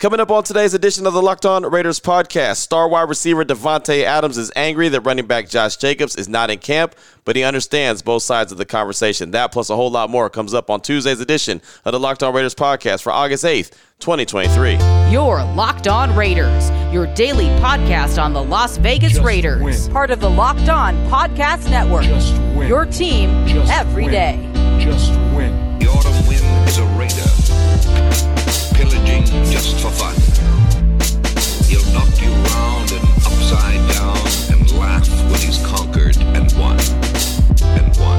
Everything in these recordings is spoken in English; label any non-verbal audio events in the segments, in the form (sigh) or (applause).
Coming up on today's edition of the Locked On Raiders podcast, star wide receiver Davante Adams is angry that running back Josh Jacobs is not in camp, but he understands both sides of the conversation. That plus a whole lot more comes up on Tuesday's edition of the Locked On Raiders podcast for August 8th, 2023. Your Locked On Raiders, your daily podcast on the Las Vegas Just Raiders, win. part of the Locked On Podcast Network. Just win. Your team every day. Just every win. day. Just win. The autumn wind is a raider, pillaging just for fun. He'll knock you round and upside down and laugh when he's conquered and won.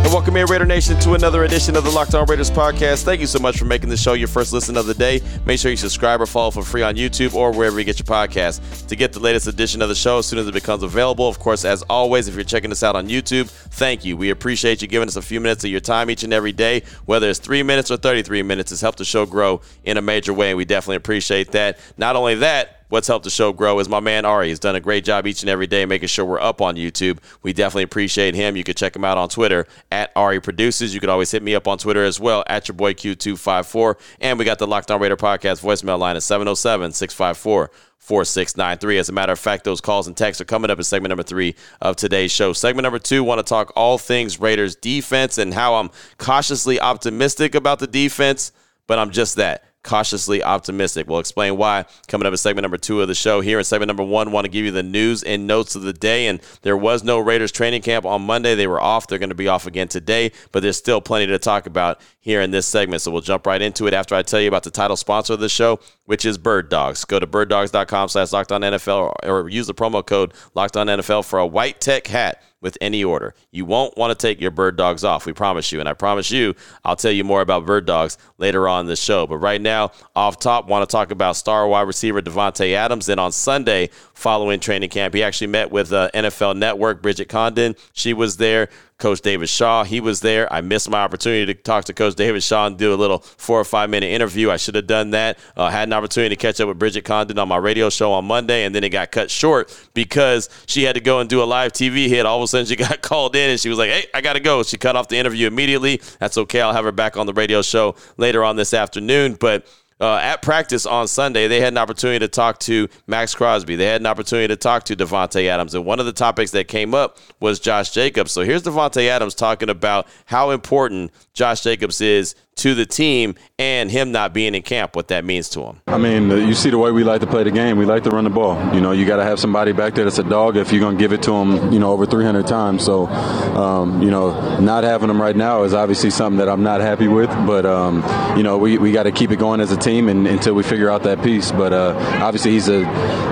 And welcome in, Raider Nation, to another edition of the Locked On Raiders podcast. Thank you so much for making the show your first listen of the day. Make sure you subscribe or follow for free on YouTube or wherever you get your podcasts to get the latest edition of the show as soon as it becomes available. Of course, as always, if you're checking us out on YouTube, thank you. We appreciate you giving us a few minutes of your time each and every day, whether it's three minutes or 33 minutes. It's helped the show grow in a major way, and we definitely appreciate that. Not only that, What's helped the show grow is my man Ari. He's done a great job each and every day making sure we're up on YouTube. We definitely appreciate him. You can check him out on Twitter at Ari Produces. You can always hit me up on Twitter as well at your boy Q254. And we got the Locked On Raider podcast voicemail line at 707 654 4693. As a matter of fact, those calls and texts are coming up in segment number three of today's show. Segment number two, want to talk all things Raiders defense and how I'm cautiously optimistic about the defense, but I'm just that cautiously optimistic. We'll explain why coming up in segment number two of the show. Here in segment number one, want to give you the news and notes of the day. And there was no Raiders training camp on Monday. They were off. They're going to be off again today, but there's still plenty to talk about here in this segment. So we'll jump right into it after I tell you about the title sponsor of the show, which is Bird Dogs. Go to birddogs.com slash locked on NFL or, or use the promo code locked on NFL for a white tech hat with any order. You won't want to take your bird dogs off, we promise you. And I promise you, I'll tell you more about bird dogs later on the show. But right now, off top, want to talk about star wide receiver Davante Adams. Then on Sunday, following training camp, he actually met with uh, NFL Network, Bridget Condon. She was there. Coach David Shaw, he was there. I missed my opportunity to talk to Coach David Shaw and do a little four or five minute interview. I should have done that. Uh, had an opportunity to catch up with Bridget Condon on my radio show on Monday, and then it got cut short because she had to go and do a live TV hit. All of a sudden, she (laughs) got called in and she was like, "Hey, I got to go." She cut off the interview immediately. That's okay. I'll have her back on the radio show later on this afternoon, but. Uh, at practice on Sunday, they had an opportunity to talk to Maxx Crosby. They had an opportunity to talk to Davante Adams. And one of the topics that came up was Josh Jacobs. So here's Davante Adams talking about how important Josh Jacobs is to the team and him not being in camp, what that means to him. I mean, uh, you see the way we like to play the game. We like to run the ball. You know, you got to have somebody back there that's a dog if you're going to give it to them, you know, over 300 times. So, um, you know, not having them right now is obviously something that I'm not happy with. But, um, you know, we, we got to keep it going as a team and, until we figure out that piece. But uh, obviously, he's a,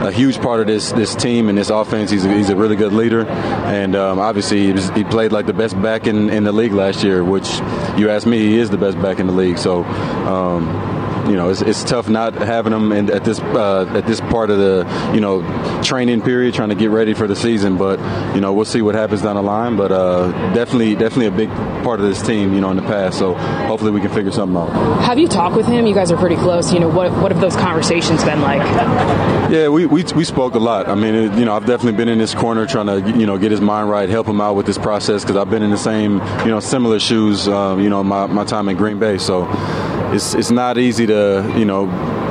a huge part of this this team and this offense. He's a, he's a really good leader. And um, obviously, he, was, he played like the best back in, in the league last year, which you ask me, he is the best back in the league. So, um, you know, it's, it's tough not having him in, at this uh, at this part of the you know training period, trying to get ready for the season. But you know, we'll see what happens down the line. But uh, definitely, definitely a big part of this team, you know, in the past. So hopefully, we can figure something out. Have you talked with him? You guys are pretty close. You know, what what have those conversations been like? Yeah, we, we, we spoke a lot. I mean, it, you know, I've definitely been in this corner trying to, you know, get his mind right, help him out with this process because I've been in the same, you know, similar shoes, um, you know, my, my time in Green Bay. So it's, it's not easy to, you know,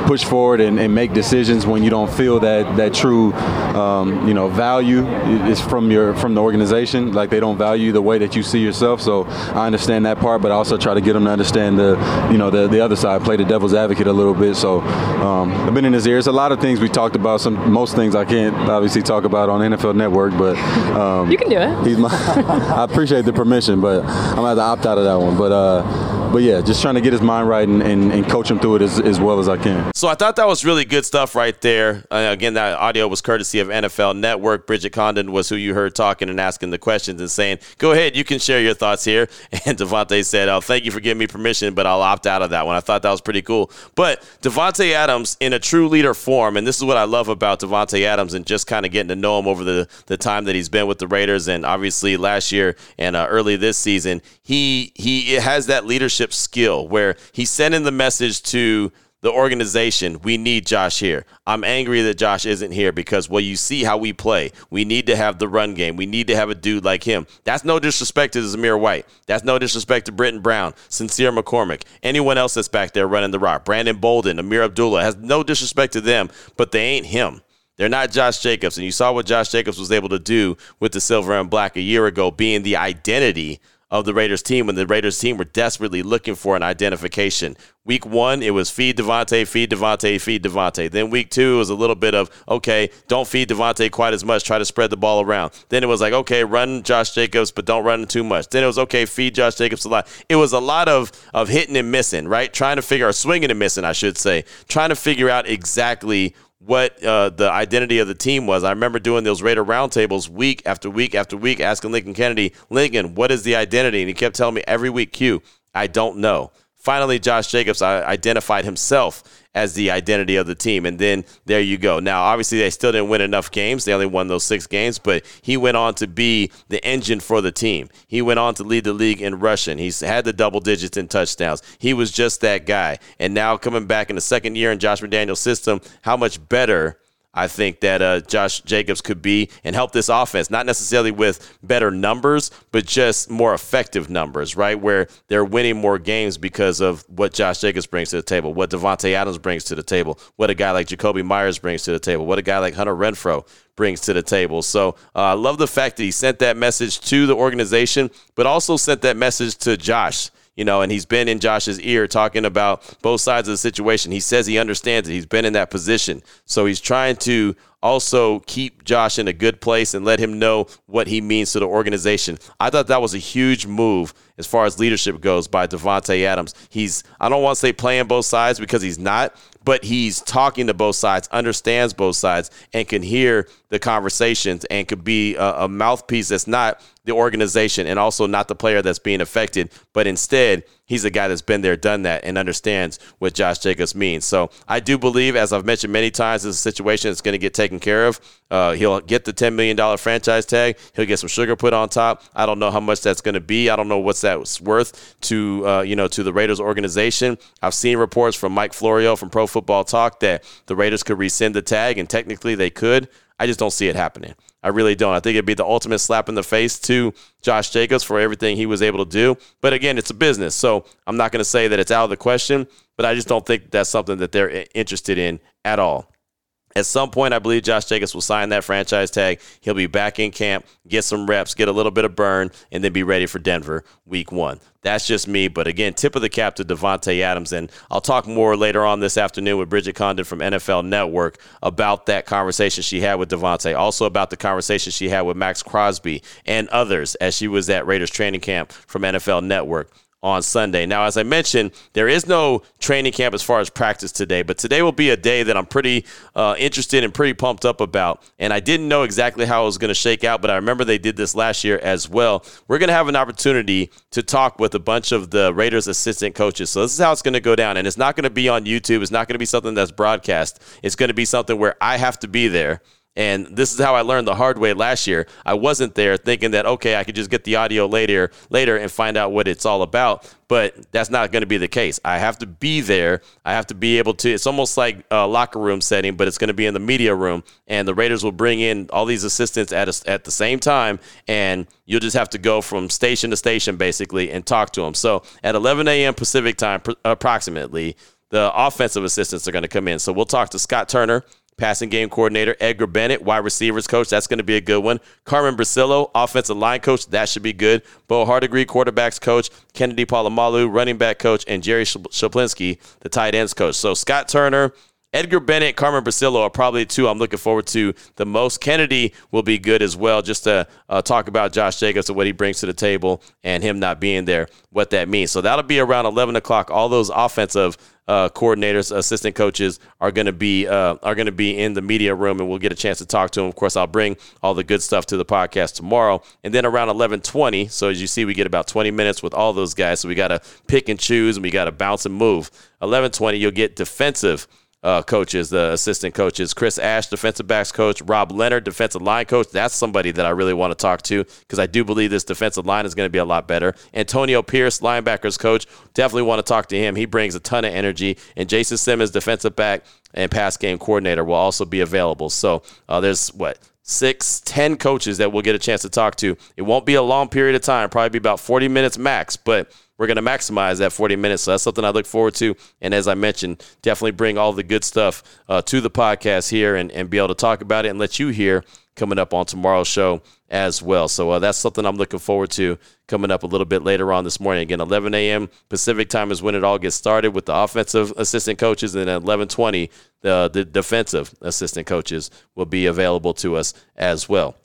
push forward and, and make decisions when you don't feel that that true, um, you know, value is from your from the organization. Like they don't value the way that you see yourself. So I understand that part, but I also try to get them to understand the, you know, the, the other side, play the devil's advocate a little bit. So um, I've been in his ears. A lot of things we talked about. Some most things I can't obviously talk about on NFL Network, but um, You can do it. He's my. (laughs) I appreciate the permission, but I'm gonna have to opt out of that one. But uh, but yeah, just trying to get his mind right and, and, and coach him through it as, as well as I can. So I thought that was really good stuff right there. Uh, again, that audio was courtesy of NFL Network. Bridget Condon was who you heard talking and asking the questions and saying, "Go ahead, you can share your thoughts here." (laughs) And Davante said, "Oh, thank you for giving me permission, but I'll opt out of that one." I thought that was pretty cool. But Davante Adams in a true leader form, and this is what I love about Davante Adams and just kind of getting to know him over the the time that he's been with the Raiders, and obviously last year and uh, early this season, he he has that leadership skill where he's sending the message to the organization, we need Josh here. I'm angry that Josh isn't here because, well, you see how we play. We need to have the run game. We need to have a dude like him. That's no disrespect to Zamir White. That's no disrespect to Brittain Brown, Sincere McCormick, anyone else that's back there running the rock. Brandon Bolden, Ameer Abdullah has no disrespect to them, but they ain't him. They're not Josh Jacobs. And you saw what Josh Jacobs was able to do with the silver and black a year ago, being the identity of the Raiders team when the Raiders team were desperately looking for an identification. Week one, it was feed Davante, feed Davante, feed Davante. Then week two, was a little bit of, okay, don't feed Davante quite as much, try to spread the ball around. Then it was like, okay, run Josh Jacobs, but don't run too much. Then it was, okay, feed Josh Jacobs a lot. It was a lot of, of hitting and missing, right? Trying to figure, or swinging and missing, I should say, trying to figure out exactly what uh, the identity of the team was. I remember doing those Raider roundtables week after week after week, asking Lincoln Kennedy, Lincoln, what is the identity? And he kept telling me every week, Q, I don't know. Finally, Josh Jacobs uh, identified himself as the identity of the team. And then there you go. Now, obviously, they still didn't win enough games. They only won those six games, but he went on to be the engine for the team. He went on to lead the league in rushing. He's had the double digits in touchdowns. He was just that guy. And now coming back in the second year in Josh McDaniels' system, how much better I think that uh, Josh Jacobs could be and help this offense, not necessarily with better numbers, but just more effective numbers, right? Where they're winning more games because of what Josh Jacobs brings to the table, what Davante Adams brings to the table, what a guy like Jakobi Meyers brings to the table, what a guy like Hunter Renfrow brings to the table. So uh, I love the fact that he sent that message to the organization, but also sent that message to Josh you know, and he's been in Josh's ear talking about both sides of the situation. He says he understands it. He's been in that position. So he's trying to also keep Josh in a good place and let him know what he means to the organization. I thought that was a huge move as far as leadership goes by Davante Adams. He's I don't want to say playing both sides because he's not, but he's talking to both sides, understands both sides, and can hear the conversations and could be a, a mouthpiece that's not the organization and also not the player that's being affected, but instead he's a guy that's been there, done that, and understands what Josh Jacobs means. So I do believe, as I've mentioned many times, this is a situation that's going to get taken care of. Uh, he'll get the $10 million franchise tag. He'll get some sugar put on top. I don't know how much that's going to be. I don't know what's that's worth to, uh, you know, to the Raiders organization. I've seen reports from Mike Florio from Pro Football Talk that the Raiders could rescind the tag, and technically they could. I just don't see it happening. I really don't. I think it'd be the ultimate slap in the face to Josh Jacobs for everything he was able to do. But again, it's a business. So I'm not going to say that it's out of the question, but I just don't think that's something that they're interested in at all. At some point, I believe Josh Jacobs will sign that franchise tag. He'll be back in camp, get some reps, get a little bit of burn, and then be ready for Denver week one. That's just me. But again, tip of the cap to Davante Adams. And I'll talk more later on this afternoon with Bridget Condon from NFL Network about that conversation she had with Davante. Also about the conversation she had with Maxx Crosby and others as she was at Raiders training camp from NFL Network on Sunday. Now, as I mentioned, there is no training camp as far as practice today, but today will be a day that I'm pretty uh, interested and pretty pumped up about. And I didn't know exactly how it was going to shake out, but I remember they did this last year as well. We're going to have an opportunity to talk with a bunch of the Raiders assistant coaches. So this is how it's going to go down. And it's not going to be on YouTube, it's not going to be something that's broadcast. It's going to be something where I have to be there and this is how I learned the hard way last year. I wasn't there thinking that okay, I could just get the audio later later and find out what it's all about, but that's not going to be the case. I have to be there. I have to be able to it's almost like a locker room setting, but it's going to be in the media room and the Raiders will bring in all these assistants at a, at the same time and you'll just have to go from station to station basically and talk to them. So at 11 a.m. Pacific time approximately, the offensive assistants are going to come in. So we'll talk to Scott Turner, passing game coordinator. Edgar Bennett, wide receivers coach. That's going to be a good one. Carmen Bricillo, offensive line coach. That should be good. Bo Hardegree, quarterbacks coach. Kennedy Polamalu, running back coach. And Jerry Schuplinski, the tight ends coach. So Scott Turner, Edgar Bennett, Carmen Bricillo are probably two I'm looking forward to the most. Kennedy will be good as well, just to uh, talk about Josh Jacobs and what he brings to the table and him not being there, what that means. So that'll be around 11 o'clock. All those offensive uh, coordinators, assistant coaches are going to be uh, are going to be in the media room, and we'll get a chance to talk to them. Of course, I'll bring all the good stuff to the podcast tomorrow, and then around eleven twenty. So as you see, we get about twenty minutes with all those guys. So we got to pick and choose, and we got to bounce and move. Eleven twenty, you'll get defensive uh, coaches, the assistant coaches. Chris Ash, defensive backs coach. Rob Leonhard, defensive line coach. That's somebody that I really want to talk to because I do believe this defensive line is going to be a lot better. Antonio Pierce, linebackers coach. Definitely want to talk to him. He brings a ton of energy. And Jason Simmons, defensive back and pass game coordinator, will also be available. So uh, there's what six, ten coaches that we'll get a chance to talk to. It won't be a long period of time, probably be about 40 minutes max, but we're going to maximize that 40 minutes. So that's something I look forward to. And as I mentioned, definitely bring all the good stuff uh, to the podcast here and, and be able to talk about it and let you hear coming up on tomorrow's show as well. So uh, that's something I'm looking forward to coming up a little bit later on this morning. Again, 11 a.m. Pacific time is when it all gets started with the offensive assistant coaches, and at 11:20, the the defensive assistant coaches will be available to us as well.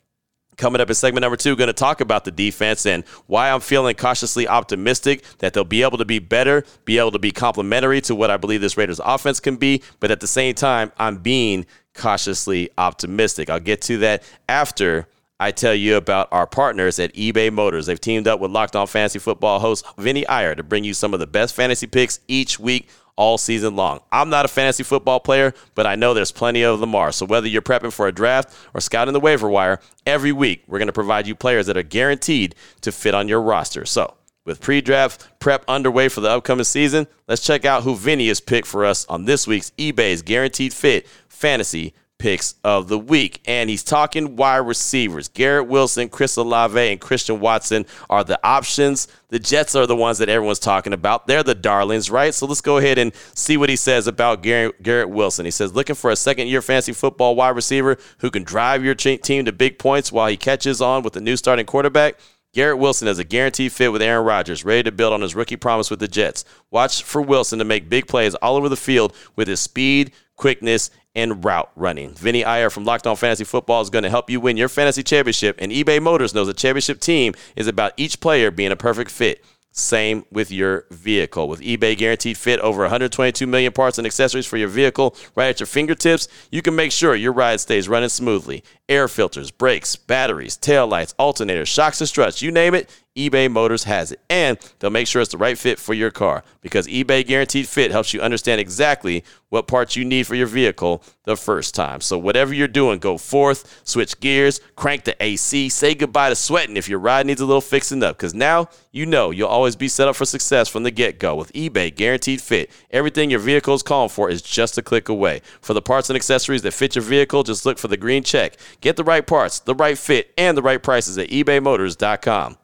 Coming up in segment number two, going to talk about the defense and why I'm feeling cautiously optimistic that they'll be able to be better, be able to be complementary to what I believe this Raiders offense can be. But at the same time, I'm being cautiously optimistic. I'll get to that after I tell you about our partners at eBay Motors. They've teamed up with Locked On Fantasy Football host Vinnie Iyer to bring you some of the best fantasy picks each week all season long. I'm not a fantasy football player, but I know there's plenty of Lamar. So whether you're prepping for a draft or scouting the waiver wire, every week we're going to provide you players that are guaranteed to fit on your roster. So with pre-draft prep underway for the upcoming season, let's check out who Vinny has picked for us on this week's eBay's Guaranteed Fit Fantasy picks of the week. And he's talking wide receivers. Garrett Wilson, Chris Olave, and Christian Watson are the options. The Jets are the ones that everyone's talking about. They're the darlings, right? So let's go ahead and see what he says about Garrett, Garrett Wilson. He says, looking for a second year fantasy football wide receiver who can drive your team to big points while he catches on with the new starting quarterback. Garrett Wilson is a guaranteed fit with Aaron Rodgers, ready to build on his rookie promise with the Jets. Watch for Wilson to make big plays all over the field with his speed, quickness, and route running. Vinnie Iyer from Locked On Fantasy Football is going to help you win your fantasy championship, and eBay Motors knows a championship team is about each player being a perfect fit. Same with your vehicle. With eBay Guaranteed Fit, over 122 million parts and accessories for your vehicle right at your fingertips, you can make sure your ride stays running smoothly. Air filters, brakes, batteries, tail lights, alternators, shocks and struts, you name it, eBay Motors has it. And they'll make sure it's the right fit for your car because eBay Guaranteed Fit helps you understand exactly what parts you need for your vehicle the first time. So, whatever you're doing, go forth, switch gears, crank the AC, say goodbye to sweating if your ride needs a little fixing up because now you know you'll always be set up for success from the get go with eBay Guaranteed Fit. Everything your vehicle is calling for is just a click away. For the parts and accessories that fit your vehicle, just look for the green check. Get the right parts, the right fit, and the right prices at ebaymotors.com.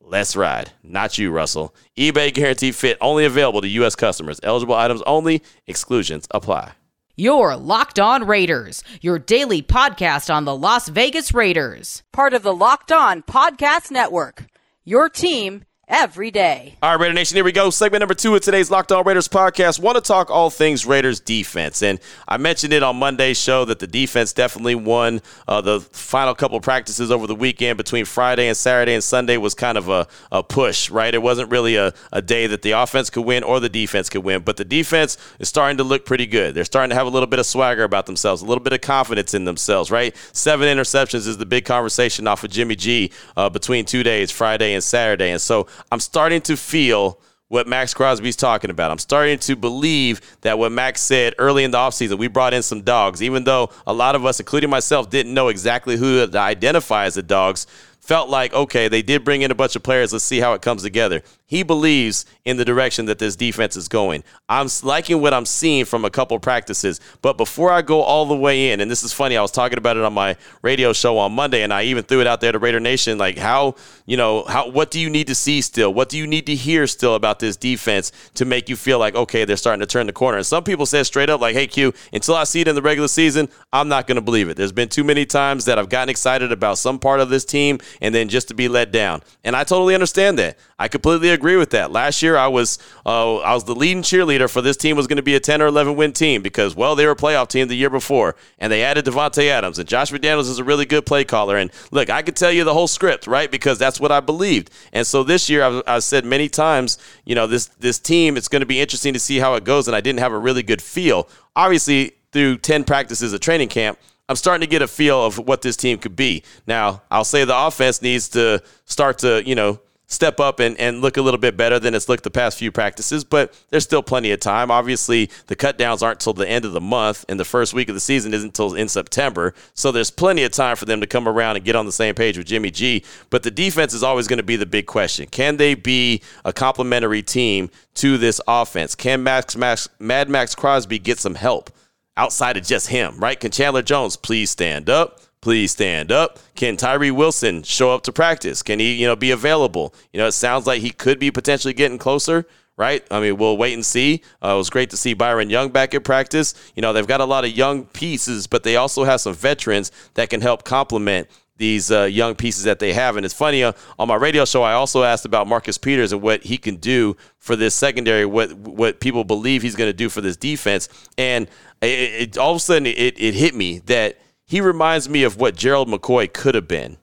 Let's ride. Not you, Russell. eBay Guaranteed Fit only available to U.S. customers. Eligible items only. Exclusions apply. Your Locked On Raiders, your daily podcast on the Las Vegas Raiders. Part of the Locked On Podcast Network. Your team every day. All right, Raider Nation, here we go. Segment number two of today's Locked On Raiders podcast. Want to talk all things Raiders defense. And I mentioned it on Monday's show that the defense definitely won uh, the final couple practices over the weekend between Friday and Saturday and Sunday was kind of a, a push, right? It wasn't really a, a day that the offense could win or the defense could win, but the defense is starting to look pretty good. They're starting to have a little bit of swagger about themselves, a little bit of confidence in themselves, right? Seven interceptions is the big conversation off of Jimmy G uh, between two days, Friday and Saturday. And so I'm starting to feel what Maxx Crosby's talking about. I'm starting to believe that what Max said early in the offseason, we brought in some dogs, even though a lot of us, including myself, didn't know exactly who to identify as the dogs felt like, okay, they did bring in a bunch of players. Let's see how it comes together. He believes in the direction that this defense is going. I'm liking what I'm seeing from a couple practices. But before I go all the way in, and this is funny, I was talking about it on my radio show on Monday, and I even threw it out there to Raider Nation. Like, how, you know, how, what do you need to see still? What do you need to hear still about this defense to make you feel like, okay, they're starting to turn the corner? And some people said straight up, like, hey, Q, until I see it in the regular season, I'm not going to believe it. There's been too many times that I've gotten excited about some part of this team and then just to be let down. And I totally understand that. I completely agree with that. Last year, I was uh, I was the leading cheerleader for this team was going to be a 10 or 11 win team because well they were a playoff team the year before and they added Davante Adams and Josh McDaniels is a really good play caller and look I could tell you the whole script right because that's what I believed and so this year I've, I've said many times you know this this team it's going to be interesting to see how it goes and I didn't have a really good feel obviously through 10 practices of training camp I'm starting to get a feel of what this team could be. Now, I'll say the offense needs to start to, you know, step up and, and look a little bit better than it's looked the past few practices, but there's still plenty of time. Obviously, the cut downs aren't till the end of the month, and the first week of the season isn't until in September. So there's plenty of time for them to come around and get on the same page with Jimmy G. But the defense is always going to be the big question. Can they be a complementary team to this offense? Can Max, Max Mad Maxx Crosby get some help outside of just him, right? Can Chandler Jones please stand up? please stand up. Can Tyree Wilson show up to practice? Can he, you know, be available? You know, it sounds like he could be potentially getting closer, right? I mean, we'll wait and see. Uh, it was great to see Byron Young back at practice. You know, they've got a lot of young pieces, but they also have some veterans that can help complement these uh, young pieces that they have. And it's funny, uh, on my radio show, I also asked about Marcus Peters and what he can do for this secondary, what what people believe he's going to do for this defense. And it, it, all of a sudden, it, it hit me that he reminds me of what Gerald McCoy could have been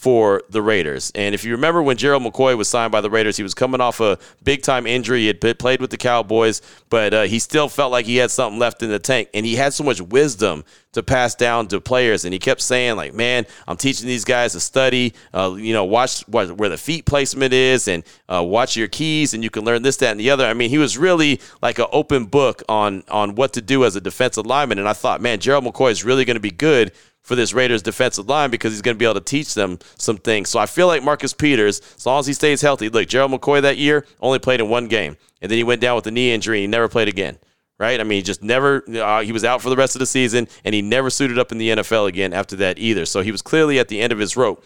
for the Raiders. And if you remember when Gerald McCoy was signed by the Raiders, he was coming off a big time injury. He had played with the Cowboys, but uh, he still felt like he had something left in the tank. And he had so much wisdom to pass down to players. And he kept saying, like, man, I'm teaching these guys to study, uh, you know, watch what, where the feet placement is and uh, watch your keys and you can learn this, that, and the other. I mean, he was really like an open book on, on what to do as a defensive lineman. And I thought, man, Gerald McCoy is really going to be good for this Raiders defensive line because he's going to be able to teach them some things. So I feel like Marcus Peters, as long as he stays healthy, look, Gerald McCoy that year only played in one game, and then he went down with a knee injury and he never played again. Right? I mean, he just never, uh, he was out for the rest of the season and he never suited up in the NFL again after that either. So he was clearly at the end of his rope.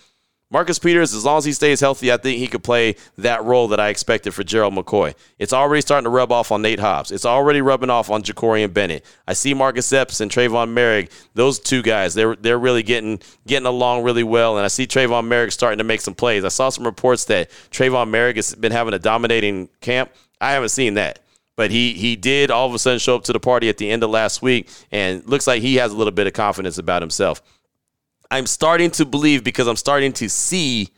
Marcus Peters, as long as he stays healthy, I think he could play that role that I expected for Gerald McCoy. It's already starting to rub off on Nate Hobbs. It's already rubbing off on Jakorian Bennett. I see Marcus Epps and Tre'von Moehrig. Those two guys, they're they're really getting getting along really well. And I see Tre'von Moehrig starting to make some plays. I saw some reports that Tre'von Moehrig has been having a dominating camp. I haven't seen that. But he he did all of a sudden show up to the party at the end of last week and looks like he has a little bit of confidence about himself. I'm starting to believe because I'm starting to see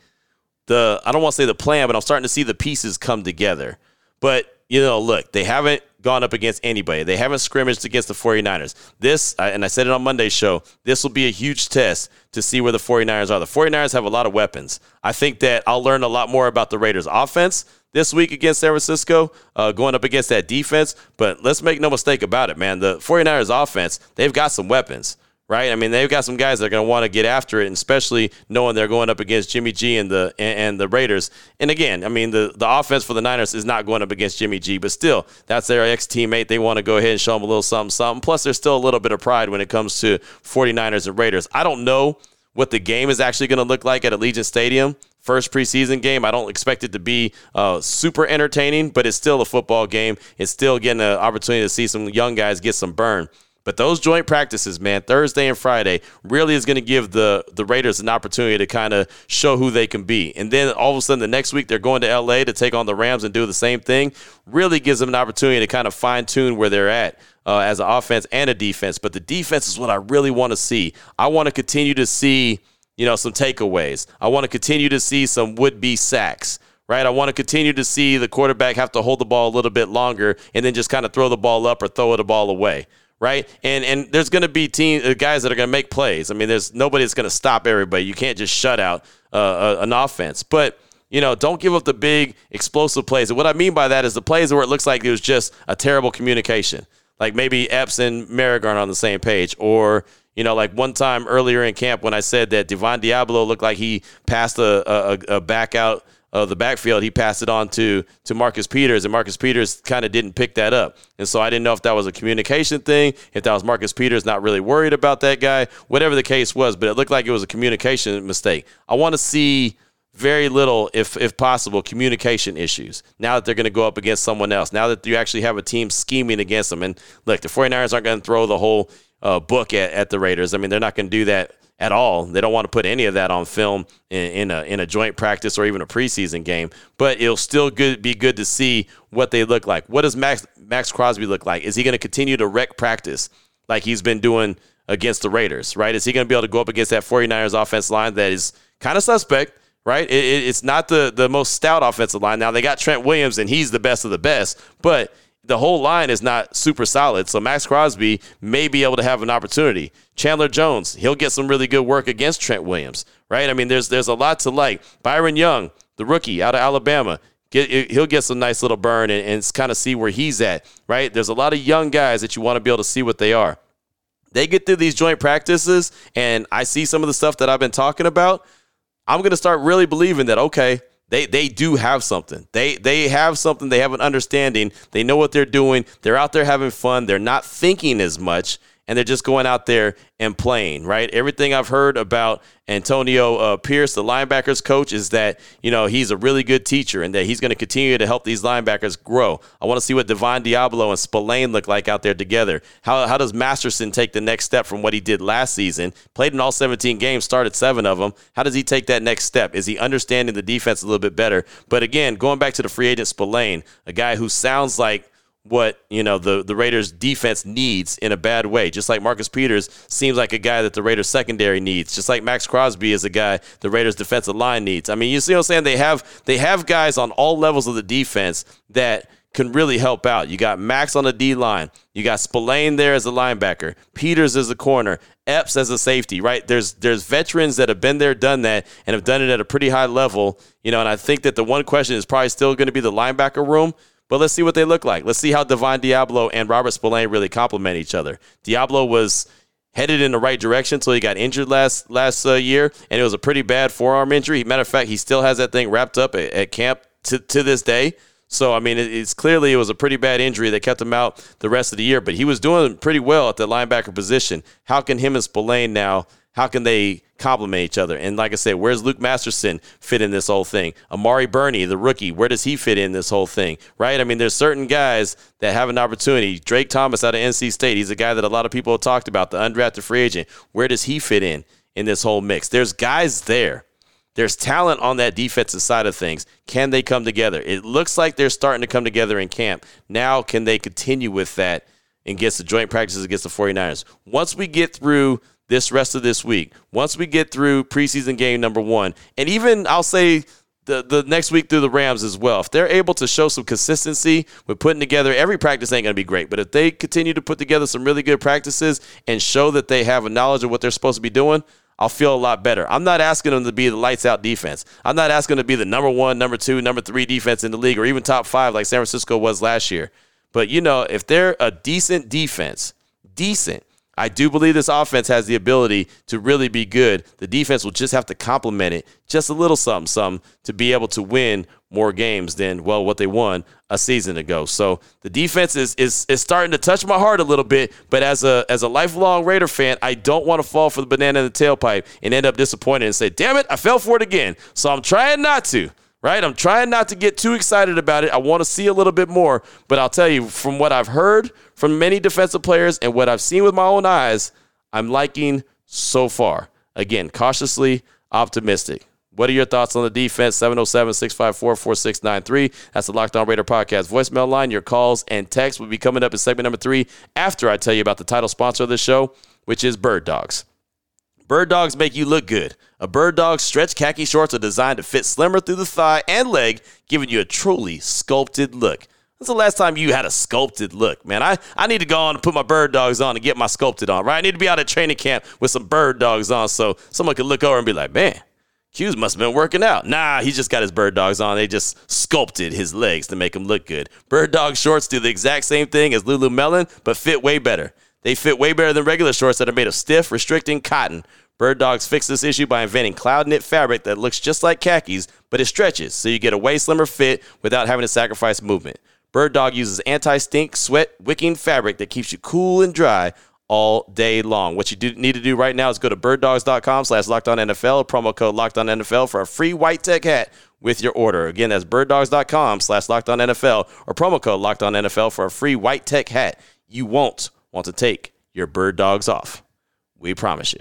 the I don't want to say the plan, but I'm starting to see the pieces come together. But you know, look, they haven't gone up against anybody. They haven't scrimmaged against the 49ers. This, and I said it on Monday's show, this will be a huge test to see where the 49ers are. The 49ers have a lot of weapons. I think that I'll learn a lot more about the Raiders' offense this week against San Francisco, uh, going up against that defense. But let's make no mistake about it, man. The 49ers' offense, they've got some weapons right? I mean, they've got some guys that are going to want to get after it, and especially knowing they're going up against Jimmy G and the and, and, the Raiders. And again, I mean, the the offense for the Niners is not going up against Jimmy G, but still, that's their ex teammate. They want to go ahead and show them a little something, something. Plus, there's still a little bit of pride when it comes to 49ers and Raiders. I don't know what the game is actually going to look like at Allegiant Stadium. First preseason game. I don't expect it to be uh, super entertaining, but it's still a football game. It's still getting an opportunity to see some young guys get some burn. But those joint practices, man, Thursday and Friday, really is going to give the the Raiders an opportunity to kind of show who they can be. And then all of a sudden, the next week they're going to LA to take on the Rams and do the same thing. Really gives them an opportunity to kind of fine tune where they're at. Uh, as an offense and a defense, but the defense is what I really want to see. I want to continue to see, you know, some takeaways. I want to continue to see some would-be sacks right? I want to continue to see the quarterback have to hold the ball a little bit longer and then just kind of throw the ball up or throw the ball away right? And and there's going to be team uh, guys that are going to make plays. I mean, there's nobody that's going to stop everybody. You can't just shut out uh, an offense, but. You know, don't give up the big explosive plays. And what I mean by that is the plays where it looks like it was just a terrible communication. Like maybe Epps and Moehrig aren't on the same page, or you know, like one time earlier in camp when I said that Divine Deablo looked like he passed a, a, a back out of the backfield, he passed it on to to Marcus Peters, and Marcus Peters kind of didn't pick that up. And so I didn't know if that was a communication thing, if that was Marcus Peters not really worried about that guy, whatever the case was. But it looked like it was a communication mistake. I want to see very little, if if possible, communication issues. Now that they're going to go up against someone else, now that you actually have a team scheming against them, and look, the 49ers aren't going to throw the whole uh, book at, at the Raiders. I mean, they're not going to do that at all. They don't want to put any of that on film in, in, a in a joint practice or even a preseason game. But it'll still good be good to see what they look like. What does Max Maxx Crosby look like? Is he going to continue to wreck practice like he's been doing against the Raiders? Right? Is he going to be able to go up against that 49ers offense line that is kind of suspect? Right? It, it, it's not the the most stout offensive line. Now they got Trent Williams and he's the best of the best, but the whole line is not super solid. So Maxx Crosby may be able to have an opportunity. Chandler Jones, he'll get some really good work against Trent Williams, right? I mean, there's there's a lot to like. Byron Young, the rookie out of Alabama. Get, he'll get some nice little burn and, and kind of see where he's at, right? There's a lot of young guys that you want to be able to see what they are. They get through these joint practices, and I see some of the stuff that I've been talking about. I'm going to start really believing that, okay, they they do have something. They they have something. They have an understanding. They know what they're doing. They're out there having fun. They're not thinking as much and they're just going out there and playing, right? Everything I've heard about Antonio uh, Pierce, the linebackers coach, is that, you know, he's a really good teacher and that he's going to continue to help these linebackers grow. I want to see what Divine Deablo and Spillane look like out there together. How, how does Masterson take the next step from what he did last season? Played in all 17 games, started seven of them. How does he take that next step? Is he understanding the defense a little bit better? But again, going back to the free agent Spillane, a guy who sounds like – what you know the the Raiders defense needs in a bad way. Just like Marcus Peters seems like a guy that the Raiders secondary needs. Just like Maxx Crosby is a guy the Raiders defensive line needs. I mean, you see what I'm saying? They have they have guys on all levels of the defense that can really help out. You got Max on the D line. You got Spillane there as a linebacker. Peters as a corner. Epps as a safety. Right? There's there's veterans that have been there, done that, and have done it at a pretty high level. You know, and I think that the one question is probably still going to be the linebacker room. But let's see what they look like. Let's see how Divine Deablo and Robert Spillane really complement each other. Deablo was headed in the right direction until he got injured last last uh, year, and it was a pretty bad forearm injury. Matter of fact, he still has that thing wrapped up at, at camp to, to this day. So I mean, it, it's clearly it was a pretty bad injury that kept him out the rest of the year. But he was doing pretty well at the linebacker position. How can him and Spillane now how can they complement each other? And like I said, where's Luke Masterson fit in this whole thing? Amari Burney, the rookie, where does he fit in this whole thing? Right? I mean, there's certain guys that have an opportunity. Drake Thomas out of NC State, he's a guy that a lot of people have talked about, the undrafted free agent. Where does he fit in in this whole mix? There's guys there. There's talent on that defensive side of things. Can they come together? It looks like they're starting to come together in camp. Now, can they continue with that against the joint practices against the 49ers? Once we get through this rest of this week. Once we get through preseason game number one, and even I'll say the, the next week through the Rams as well. If they're able to show some consistency with putting together every practice ain't going to be great, but if they continue to put together some really good practices and show that they have a knowledge of what they're supposed to be doing, I'll feel a lot better. I'm not asking them to be the lights out defense. I'm not asking them to be the number one, number two, number three defense in the league or even top five like San Francisco was last year. But, you know, if they're a decent defense, decent, I do believe this offense has the ability to really be good. The defense will just have to complement it just a little something, some to be able to win more games than well what they won a season ago. So the defense is is is starting to touch my heart a little bit. But as a as a lifelong Raider fan, I don't want to fall for the banana in the tailpipe and end up disappointed and say, "Damn it, I fell for it again." So I'm trying not to right? I'm trying not to get too excited about it. I want to see a little bit more, but I'll tell you from what I've heard from many defensive players and what I've seen with my own eyes, I'm liking so far. Again, cautiously optimistic. What are your thoughts on the defense? 707 654 4693. That's the Locked On Raider podcast voicemail line. Your calls and texts will be coming up in segment number three after I tell you about the title sponsor of the show, which is Bird Dogs. Bird dogs make you look good. A bird dog's stretch khaki shorts are designed to fit slimmer through the thigh and leg, giving you a truly sculpted look. When's the last time you had a sculpted look, man? I, I need to go on and put my bird dogs on and get my sculpted on, right? I need to be out at training camp with some bird dogs on so someone could look over and be like, man, Hughes must have been working out. Nah, he just got his bird dogs on. They just sculpted his legs to make him look good. Bird dog shorts do the exact same thing as Lululemon, but fit way better. They fit way better than regular shorts that are made of stiff, restricting cotton. Bird Dogs fixed this issue by inventing cloud knit fabric that looks just like khakis, but it stretches, so you get a way slimmer fit without having to sacrifice movement. Bird Dog uses anti stink, sweat wicking fabric that keeps you cool and dry all day long. What you do, need to do right now is go to birddogs.com slash NFL, promo code locked on NFL for a free white tech hat with your order. Again, that's birddogs.com slash NFL or promo code locked on NFL for a free white tech hat. You won't want to take your bird dogs off. We promise you.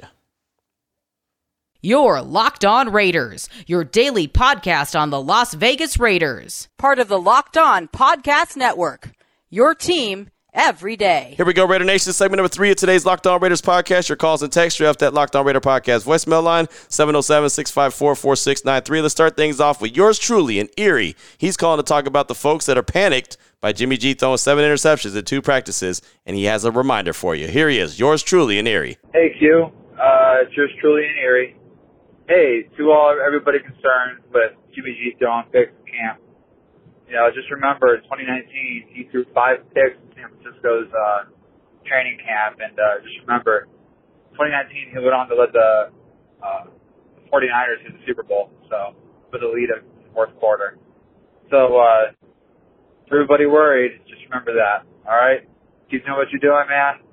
Your Locked On Raiders, your daily podcast on the Las Vegas Raiders. Part of the Locked On Podcast Network. Your team every day. Here we go, Raider Nation. Segment number three of today's Locked On Raiders podcast. Your calls and texts are off that Locked On Raider podcast voicemail line, 707 654 4693. Let's start things off with yours truly in Erie. He's calling to talk about the folks that are panicked by Jimmy G throwing seven interceptions in two practices, and he has a reminder for you. Here he is, yours truly in Erie. Hey, Q. Uh, it's yours truly in Erie. Hey, to all everybody concerned with Jimmy G throwing picks in camp. You know, just remember in 2019 he threw five picks in San Francisco's uh, training camp, and uh, just remember 2019 he went on to lead the uh, 49ers to the Super Bowl, so with a lead of the fourth quarter. So uh, everybody worried, just remember that. All right, keep doing what you're doing, man.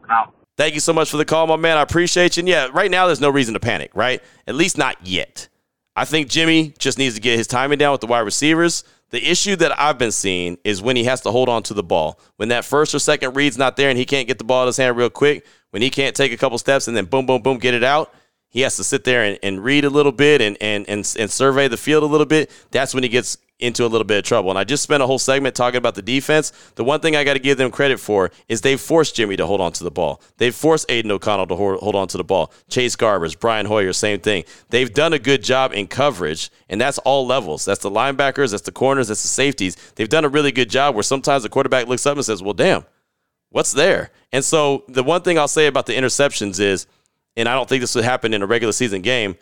I'm out. Thank you so much for the call, my man. I appreciate you. And yeah, right now there's no reason to panic, right? At least not yet. I think Jimmy just needs to get his timing down with the wide receivers. The issue that I've been seeing is when he has to hold on to the ball. When that first or second read's not there and he can't get the ball in his hand real quick, when he can't take a couple steps and then boom, boom, boom, get it out, he has to sit there and, and read a little bit and, and, and, and survey the field a little bit. That's when he gets into a little bit of trouble. And I just spent a whole segment talking about the defense. The one thing I got to give them credit for is they've forced Jimmy to hold on to the ball. They've forced Aidan O'Connell to hold on to the ball. Chase Garbers, Brian Hoyer, same thing. They've done a good job in coverage, and that's all levels. That's the linebackers, that's the corners, that's the safeties. They've done a really good job where sometimes the quarterback looks up and says, well, damn, what's there? And so the one thing I'll say about the interceptions is, and I don't think this would happen in a regular season game,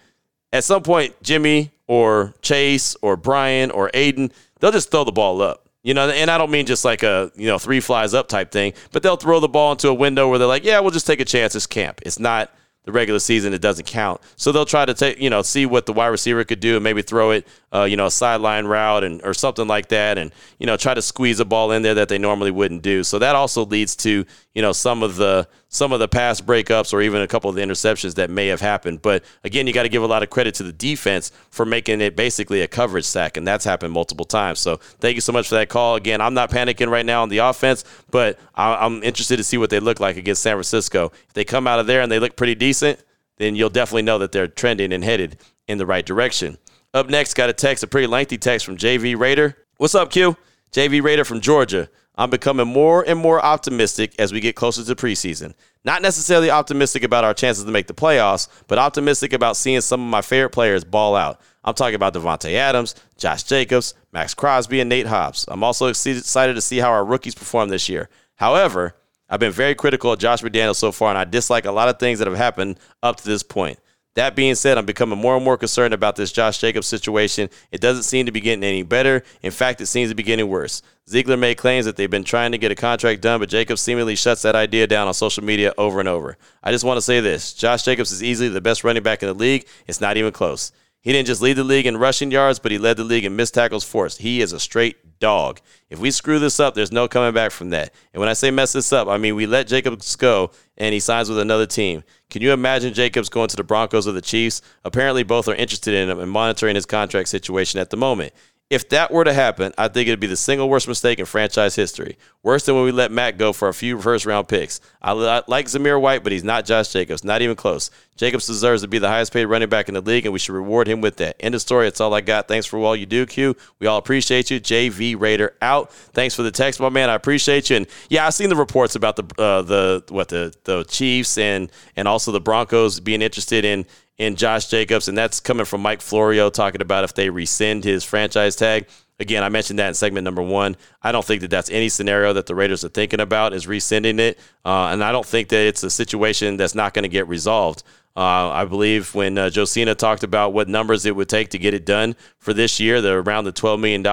at some point, Jimmy or Chase or Brian or Aidan, – they'll just throw the ball up. You know, and I don't mean just like a, you know, three flies up type thing, but they'll throw the ball into a window where they're like, yeah, we'll just take a chance. It's camp. It's not the regular season, it doesn't count. So they'll try to take, you know, see what the wide receiver could do and maybe throw it, uh, you know, a sideline route and or something like that, and you know, try to squeeze a ball in there that they normally wouldn't do. So that also leads to, you know, some of the some of the pass breakups or even a couple of the interceptions that may have happened. But again, you got to give a lot of credit to the defense for making it basically a coverage sack, and that's happened multiple times. So thank you so much for that call. Again, I'm not panicking right now on the offense, but I'm interested to see what they look like against San Francisco. If they come out of there and they look pretty decent then you'll definitely know that they're trending and headed in the right direction. Up next, got a text, a pretty lengthy text from JV Raider. What's up, Q? JV Raider from Georgia. I'm becoming more and more optimistic as we get closer to preseason. Not necessarily optimistic about our chances to make the playoffs, but optimistic about seeing some of my favorite players ball out. I'm talking about Davante Adams, Josh Jacobs, Maxx Crosby, and Nate Hobbs. I'm also excited to see how our rookies perform this year. However, I've been very critical of Josh McDaniels so far, and I dislike a lot of things that have happened up to this point. That being said, I'm becoming more and more concerned about this Josh Jacobs situation. It doesn't seem to be getting any better. In fact, it seems to be getting worse. Ziegler made claims that they've been trying to get a contract done, but Jacobs seemingly shuts that idea down on social media over and over. I just want to say this Josh Jacobs is easily the best running back in the league. It's not even close. He didn't just lead the league in rushing yards, but he led the league in missed tackles forced. He is a straight dog. If we screw this up, there's no coming back from that. And when I say mess this up, I mean we let Jacobs go and he signs with another team. Can you imagine Jacobs going to the Broncos or the Chiefs? Apparently, both are interested in him and monitoring his contract situation at the moment. If that were to happen, I think it'd be the single worst mistake in franchise history. Worse than when we let Mack go for a few first round picks. I like Zamir White, but he's not Josh Jacobs, not even close. Jacobs deserves to be the highest paid running back in the league, and we should reward him with that. End of story. That's all I got. Thanks for all you do, Q. We all appreciate you. JV Raider out. Thanks for the text, my man. I appreciate you. And yeah, I've seen the reports about the uh, the what the the Chiefs and and also the Broncos being interested in in Josh Jacobs, and that's coming from Mike Florio talking about if they rescind his franchise tag. Again, I mentioned that in segment number one. I don't think that that's any scenario that the Raiders are thinking about is rescinding it, uh, and I don't think that it's a situation that's not going to get resolved. Uh, I believe when uh, Josina talked about what numbers it would take to get it done for this year, the around the $12 million,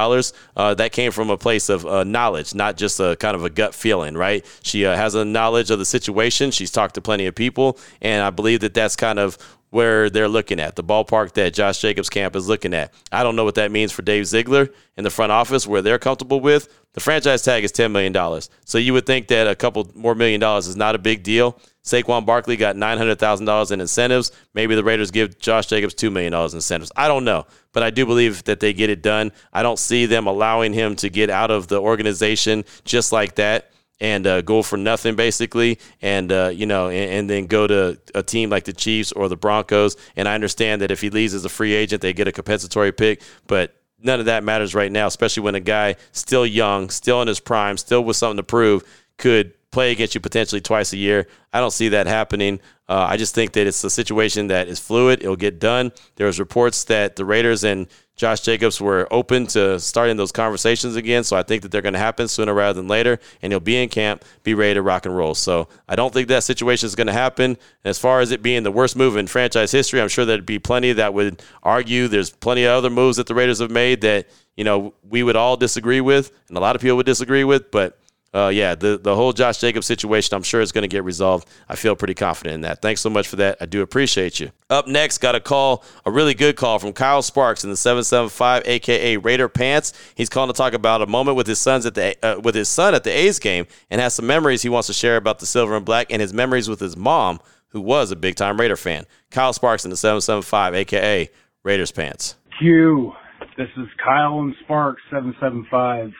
uh, that came from a place of uh, knowledge, not just a kind of a gut feeling, right? She uh, has a knowledge of the situation. She's talked to plenty of people, and I believe that that's kind of where they're looking at, the ballpark that Josh Jacobs camp is looking at. I don't know what that means for Dave Ziegler in the front office where they're comfortable with. The franchise tag is $10 million. So you would think that a couple more million dollars is not a big deal. Saquon Barkley got $900,000 in incentives. Maybe the Raiders give Josh Jacobs $2 million in incentives. I don't know, but I do believe that they get it done. I don't see them allowing him to get out of the organization just like that and uh, go for nothing basically, and uh, you know, and, and, then go to a team like the Chiefs or the Broncos. And I understand that if he leaves as a free agent, they get a compensatory pick, but none of that matters right now, especially when a guy still young, still in his prime, still with something to prove, could play against you potentially twice a year. I don't see that happening. Uh, I just think that it's a situation that is fluid. It'll get done. There was reports that the Raiders and Josh Jacobs were open to starting those conversations again. So I think that they're going to happen sooner rather than later. And he'll be in camp, be ready to rock and roll. So I don't think that situation is going to happen. As far as it being the worst move in franchise history, I'm sure there'd be plenty that would argue there's plenty of other moves that the Raiders have made that, you know, we would all disagree with and a lot of people would disagree with. But uh, yeah, the, the whole Josh Jacobs situation, I'm sure is going to get resolved. I feel pretty confident in that. Thanks so much for that. I do appreciate you. Up next, got a call, a really good call from Kyle Sparks in the 775, aka Raider Pants. He's calling to talk about a moment with his sons at the uh, with his son at the A's game, and has some memories he wants to share about the silver and black, and his memories with his mom, who was a big time Raider fan. Kyle Sparks in the 775, aka Raiders Pants. Q. This is Kyle and Sparks 775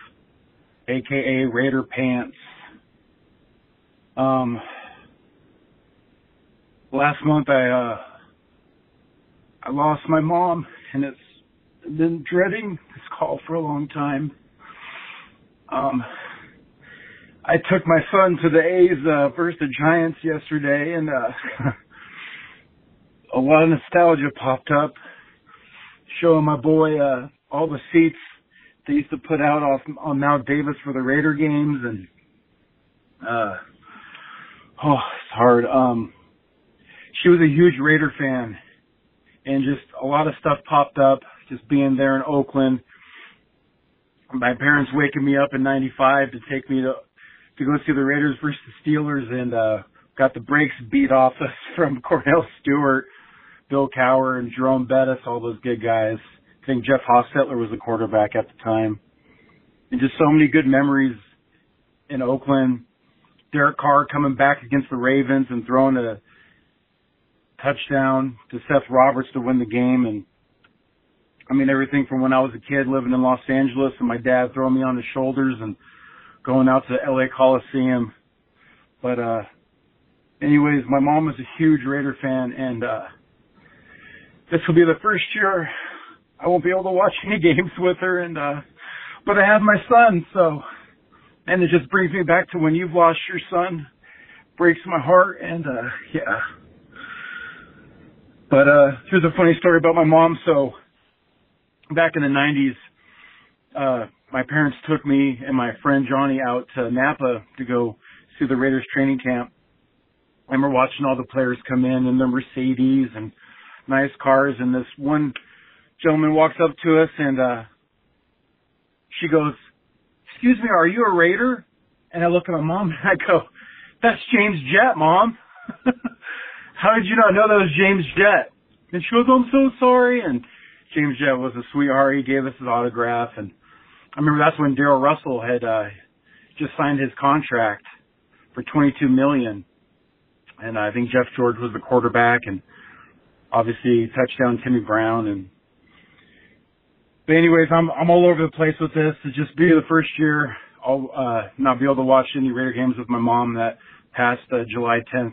aka Raider Pants. Um, last month I uh, I lost my mom, and it's been dreading this call for a long time. Um, I took my son to the A's uh, versus the Giants yesterday, and uh, (laughs) a lot of nostalgia popped up, showing my boy uh, all the seats they used to put out off on Mount Davis for the Raider games and uh oh it's hard. Um she was a huge Raider fan and just a lot of stuff popped up just being there in Oakland. My parents waking me up in ninety five to take me to to go see the Raiders versus the Steelers and uh got the brakes beat off us (laughs) from Kordell Stewart, Bill Cowher and Jerome Bettis, all those good guys. I think Jeff Hostetler was the quarterback at the time. And just so many good memories in Oakland. Derek Carr coming back against the Ravens and throwing a touchdown to Seth Roberts to win the game. And I mean, everything from when I was a kid living in Los Angeles and my dad throwing me on his shoulders and going out to the LA Coliseum. But, uh, anyways, my mom was a huge Raider fan and, uh, this will be the first year I won't be able to watch (laughs) any games with her and uh but I have my son, so and it just brings me back to when you've lost your son. Breaks my heart and uh yeah. But uh here's a funny story about my mom. So back in the nineties, uh my parents took me and my friend Johnny out to Napa to go see the Raiders training camp. And we're watching all the players come in in their Mercedes and nice cars and this one gentleman walks up to us and uh she goes, Excuse me, are you a Raider? And I look at my mom and I go, That's James Jett, Mom. (laughs) How did you not know that was James Jett? And she goes, I'm so sorry and James Jett was a sweetheart. He gave us his autograph and I remember that's when Darrell Russell had uh just signed his contract for twenty two million. And I think Jeff George was the quarterback and obviously touchdown Timmy Brown and but anyways, I'm I'm all over the place with this. To just be the first year, I'll uh, not be able to watch any Raider games with my mom that past uh, July 10th.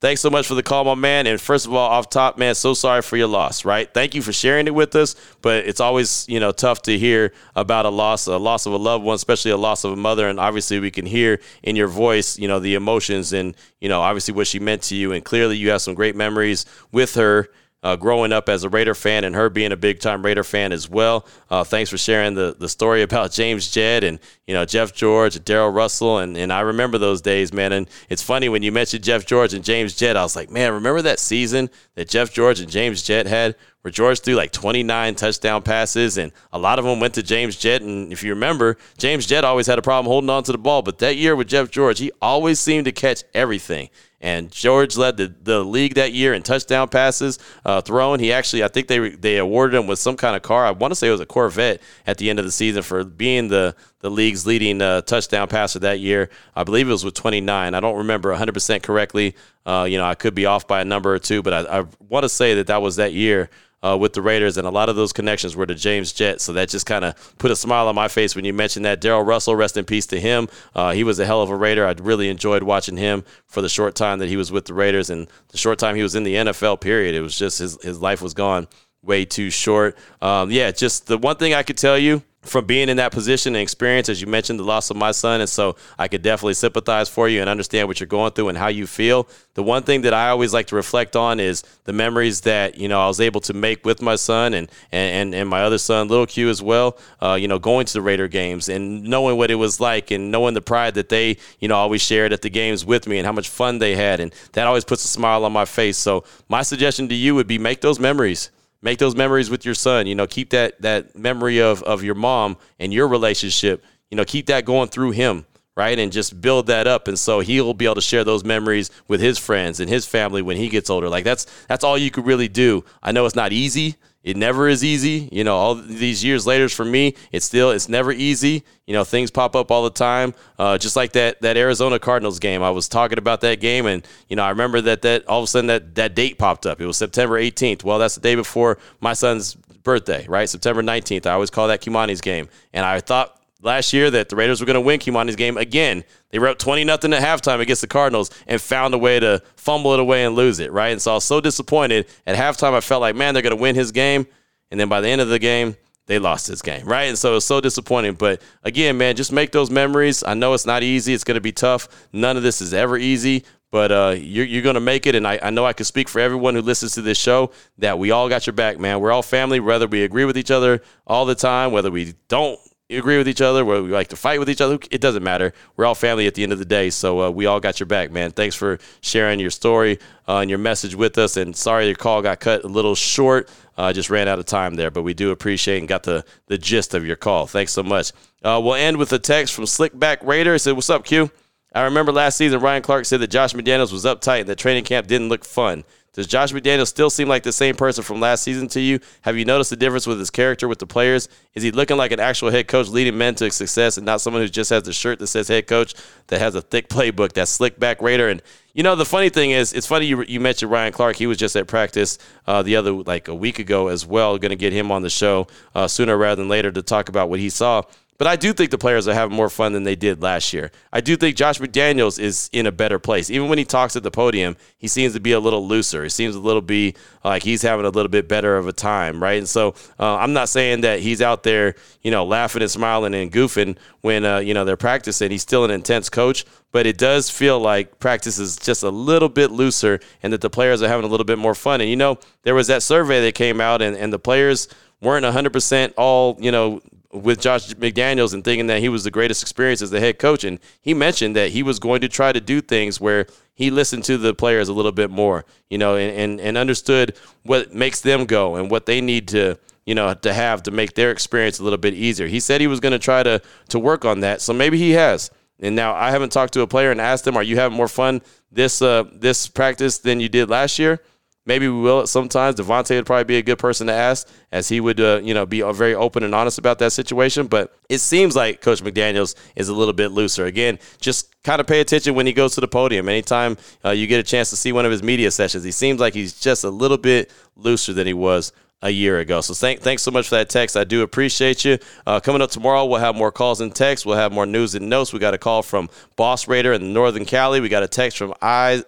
Thanks so much for the call, my man. And first of all, off top, man, so sorry for your loss, right? Thank you for sharing it with us. But it's always, you know, tough to hear about a loss, a loss of a loved one, especially a loss of a mother. And obviously, we can hear in your voice, you know, the emotions and, you know, obviously what she meant to you. And clearly, you have some great memories with her uh, growing up as a Raider fan and her being a big time Raider fan as well. Uh, thanks for sharing the, the story about (laughs) James Jett and you know Jeff George and Darrell Russell and, and I remember those days, man. And it's funny when you mentioned Jeff George and James Jett, I was like, man, remember that season that Jeff George and James Jett had where George threw like 29 touchdown passes, and a lot of them went to James Jett. And if you remember, James Jett always had a problem holding on to the ball, but that year with Jeff George, he always seemed to catch everything. And George led the, the league that year in touchdown passes uh, thrown. He actually, I think they they awarded him with some kind of car. I want to say it was a Corvette at the end of the season for being the the league's leading uh, touchdown passer that year. I believe it was with 29. I don't remember 100% correctly. Uh, you know, I could be off by a number or two, but I, I want to say that that was that year uh, with the Raiders, and a lot of those connections were to James Jett. So that just kind of put a smile on my face when you mentioned that. Darrell Russell, rest in peace to him. Uh, he was a hell of a Raider. I really enjoyed watching him for the short time that he was with the Raiders and the short time he was in the NFL. Period. It was just his his life was gone way too short. Um, yeah, just the one thing I could tell you from being in that position and experience, as you mentioned, the loss of my son. And so I could definitely sympathize for you and understand what you're going through and how you feel. The one thing that I always like to reflect on is the memories that, you know, I was able to make with my son and, and, and my other son, Little Q, as well, uh, you know, going to the Raider games and knowing what it was like and knowing the pride that they, you know, always shared at the games with me and how much fun they had. And that always puts a smile on my face. So my suggestion to you would be make those memories make those memories with your son. You know, keep that that memory of of your mom and your relationship. You know, keep that going through him, right? And just build that up, and so he'll be able to share those memories with his friends and his family when he gets older. Like that's that's all you could really do. I know it's not easy. It never is easy. You know, all these years later for me, it's still it's never easy. You know, things pop up all the time. Uh, just like that that Arizona Cardinals game. I was talking about that game, and you know, I remember that that all of a sudden that that date popped up. It was September 18th. Well, that's the day before my son's birthday, right? September 19th. I always call that Kimani's game, and I thought last year that the Raiders were going to win Kimani's game again. They were up 20 nothing at halftime against the Cardinals and found a way to fumble it away and lose it, right? And so I was so disappointed. At halftime, I felt like, man, they're going to win his game. And then by the end of the game, they lost this game, right? And so it's so disappointing. But again, man, just make those memories. I know it's not easy. It's going to be tough. None of this is ever easy, but uh, you're, you're going to make it. And I, I know I can speak for everyone who listens to this show that we all got your back, man. We're all family, whether we agree with each other all the time, whether we don't agree with each other, whether we like to fight with each other. It doesn't matter. We're all family at the end of the day. So uh, we all got your back, man. Thanks for sharing your story uh, and your message with us. And sorry your call got cut a little short. I uh, just ran out of time there, but we do appreciate and got the, the gist of your call. Thanks so much. Uh, we'll end with a text from Slickback Raider. It said, What's up, Q? I remember last season Ryan Clark said that Josh McDaniels was uptight and that training camp didn't look fun. Does Josh McDaniels still seem like the same person from last season to you? Have you noticed the difference with his character with the players? Is he looking like an actual head coach leading men to success and not someone who just has the shirt that says head coach that has a thick playbook, that slick back Raider? And you know, the funny thing is, it's funny you, you mentioned Ryan Clark. He was just at practice uh, the other, like a week ago as well. Going to get him on the show uh, sooner rather than later to talk about what he saw. But I do think the players are having more fun than they did last year. I do think Josh McDaniels is in a better place. Even when he talks at the podium, he seems to be a little looser. He seems a little be like he's having a little bit better of a time, right? And so uh, I'm not saying that he's out there, you know, laughing and smiling and goofing when uh, you know they're practicing. He's still an intense coach, but it does feel like practice is just a little bit looser, and that the players are having a little bit more fun. And you know, there was that survey that came out, and, and the players weren't 100% all, you know, with Josh McDaniels and thinking that he was the greatest experience as the head coach. And he mentioned that he was going to try to do things where he listened to the players a little bit more, you know, and, and, and understood what makes them go and what they need to, you know, to have to make their experience a little bit easier. He said he was going to try to to work on that. So maybe he has. And now I haven't talked to a player and asked them, "Are you having more fun this uh, this practice than you did last year?" Maybe we will sometimes. Davante would probably be a good person to ask, as he would, uh, you know, be very open and honest about that situation. But it seems like Coach McDaniels is a little bit looser. Again, just kind of pay attention when he goes to the podium. Anytime uh, you get a chance to see one of his media sessions, he seems like he's just a little bit looser than he was a year ago. So thank, thanks so much for that text. I do appreciate you. Uh, coming up tomorrow, we'll have more calls and texts. We'll have more news and notes. We got a call from Boss Raider in Northern Cali. We got a text from I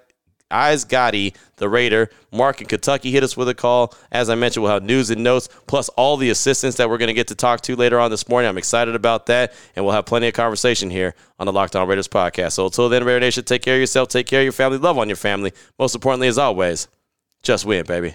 Eyes Gotti, the Raider. Mark in Kentucky hit us with a call. As I mentioned, we'll have news and notes, plus all the assistants that we're going to get to talk to later on this morning. I'm excited about that, and we'll have plenty of conversation here on the Locked On Raiders podcast. So until then, Raider Nation, take care of yourself, take care of your family, love on your family. Most importantly, as always, just win, baby.